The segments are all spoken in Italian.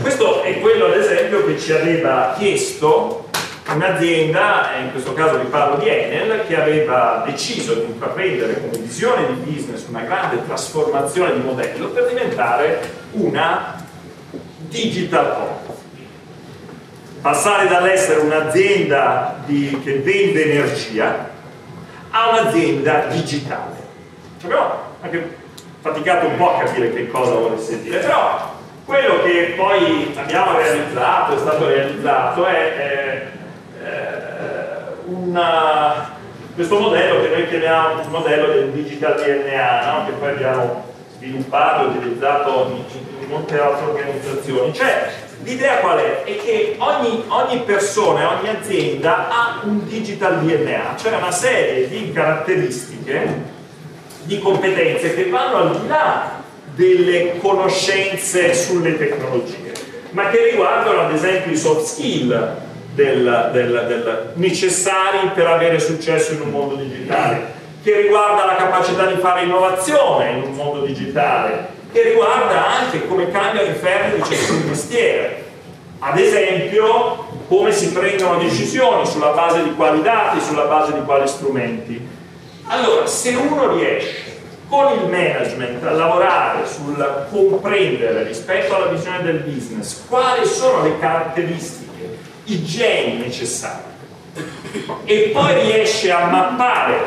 questo è quello ad esempio che ci aveva chiesto un'azienda, in questo caso vi parlo di Enel, che aveva deciso di intraprendere come visione di business una grande trasformazione di modello per diventare una digital company. Passare dall'essere un'azienda che vende energia a un'azienda digitale. Abbiamo anche faticato un po' a capire che cosa volesse dire, però quello che poi abbiamo realizzato, è stato realizzato, è, è, è una, questo modello che noi chiamiamo il modello del digital DNA, no? che poi abbiamo sviluppato e utilizzato in, molte altre organizzazioni. Cioè, l'idea qual è? È che ogni, ogni persona, ogni azienda ha un digital DNA, cioè una serie di caratteristiche, di competenze che vanno al di là delle conoscenze sulle tecnologie, ma che riguardano ad esempio i soft skill del, del, del, necessari per avere successo in un mondo digitale, che riguarda la capacità di fare innovazione in un mondo digitale, che riguarda anche come cambiano i ferri di ciascun mestiere. Ad esempio, come si prendono decisioni, sulla base di quali dati, sulla base di quali strumenti. Allora, se uno riesce con il management a lavorare sul comprendere rispetto alla visione del business quali sono le caratteristiche, i geni necessari e poi riesce a mappare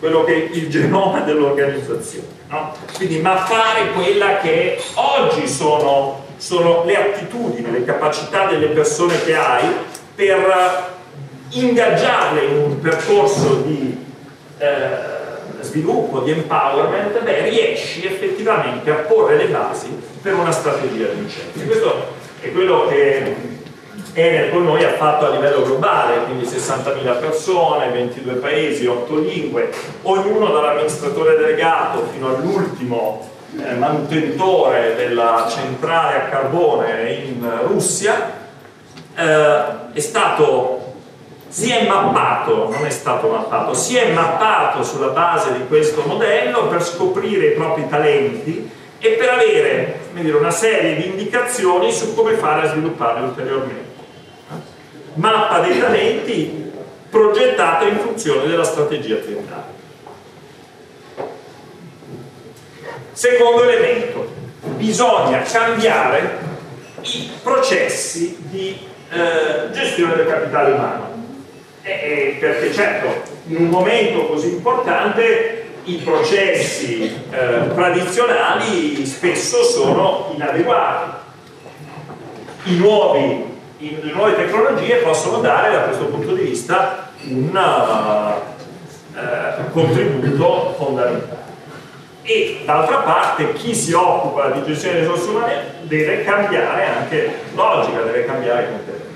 quello che è il genoma dell'organizzazione. No? Quindi mappare quella che oggi sono, sono le attitudini, le capacità delle persone che hai per ingaggiarle in un percorso di eh, sviluppo, di empowerment, beh, riesci effettivamente a porre le basi per una strategia vincente. Questo è quello che Enel con noi ha fatto a livello globale, quindi 60.000 persone, 22 paesi, 8 lingue, ognuno dall'amministratore delegato fino all'ultimo eh, manutentore della centrale a carbone in Russia, eh, è stato si è mappato, non è stato mappato, si è mappato sulla base di questo modello per scoprire i propri talenti e per avere dire, una serie di indicazioni su come fare a svilupparli ulteriormente. Mappa dei talenti progettata in funzione della strategia aziendale. Secondo elemento, bisogna cambiare i processi di eh, gestione del capitale umano eh, perché certo in un momento così importante i processi eh, tradizionali spesso sono inadeguati. Nuovi, i, le nuove tecnologie possono dare da questo punto di vista un uh, contributo fondamentale. E d'altra parte chi si occupa di gestione delle risorse umane deve cambiare anche logica, deve cambiare competenze.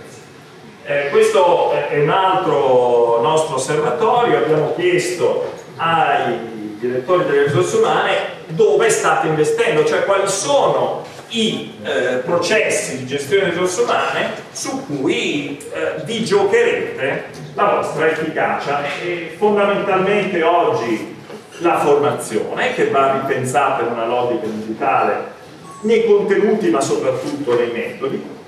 Eh, questo è un altro nostro osservatorio, abbiamo chiesto ai direttori delle risorse umane dove state investendo, cioè quali sono i eh, processi di gestione delle risorse umane su cui eh, vi giocherete la vostra efficacia. E fondamentalmente oggi la formazione che va ripensata in una logica digitale nei contenuti ma soprattutto nei metodi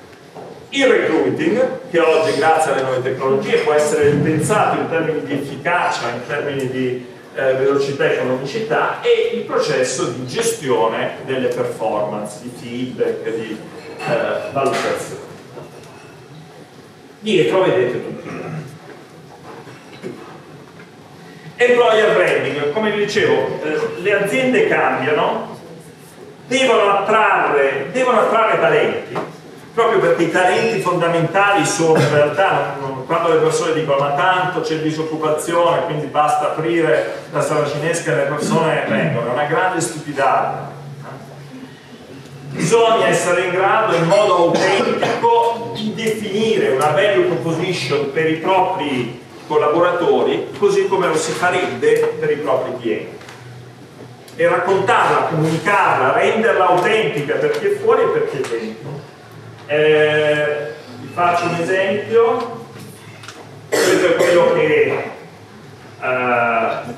il recruiting, che oggi grazie alle nuove tecnologie può essere ripensato in termini di efficacia, in termini di eh, velocità e economicità, e il processo di gestione delle performance, di feedback, di eh, valutazione. Dietro vedete tutti. Employer branding, come vi dicevo, eh, le aziende cambiano, devono attrarre, devono attrarre talenti, proprio perché i talenti fondamentali sono in realtà quando le persone dicono ma tanto c'è disoccupazione quindi basta aprire la sala cinesca e le persone vengono, è una grande stupidaggine bisogna essere in grado in modo autentico di definire una value proposition per i propri collaboratori così come lo si farebbe per i propri clienti. E raccontarla, comunicarla, renderla autentica per chi è fuori e per chi è dentro eh, vi faccio un esempio, questo è quello che uh,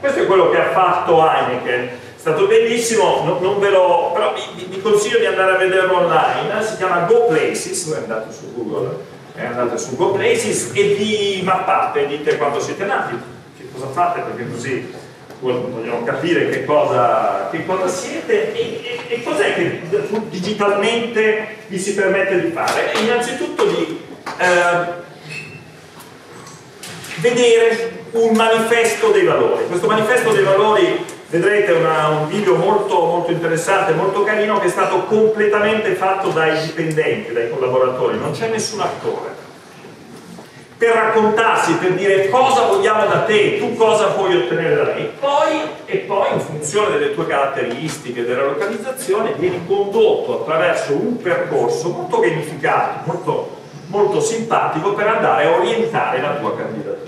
questo è quello che ha fatto Heineken. Stato bellissimo, no, non ve lo, però vi, vi, consiglio di andare a vederlo online, si chiama Go Places, voi andate su Google, eh, andate su Go Places e vi mappate, dite quanto siete nati, che cosa fate, perché così vogliamo capire che cosa, che cosa siete e, e, e cos'è che digitalmente vi si permette di fare. Innanzitutto di eh, vedere un manifesto dei valori. Questo manifesto dei valori vedrete una, un video molto, molto interessante, molto carino che è stato completamente fatto dai dipendenti, dai collaboratori, non c'è nessun attore per raccontarsi, per dire cosa vogliamo da te, tu cosa puoi ottenere da me, poi, e poi in funzione delle tue caratteristiche, della localizzazione, vieni condotto attraverso un percorso molto gamificato, molto, molto simpatico per andare a orientare la tua candidatura.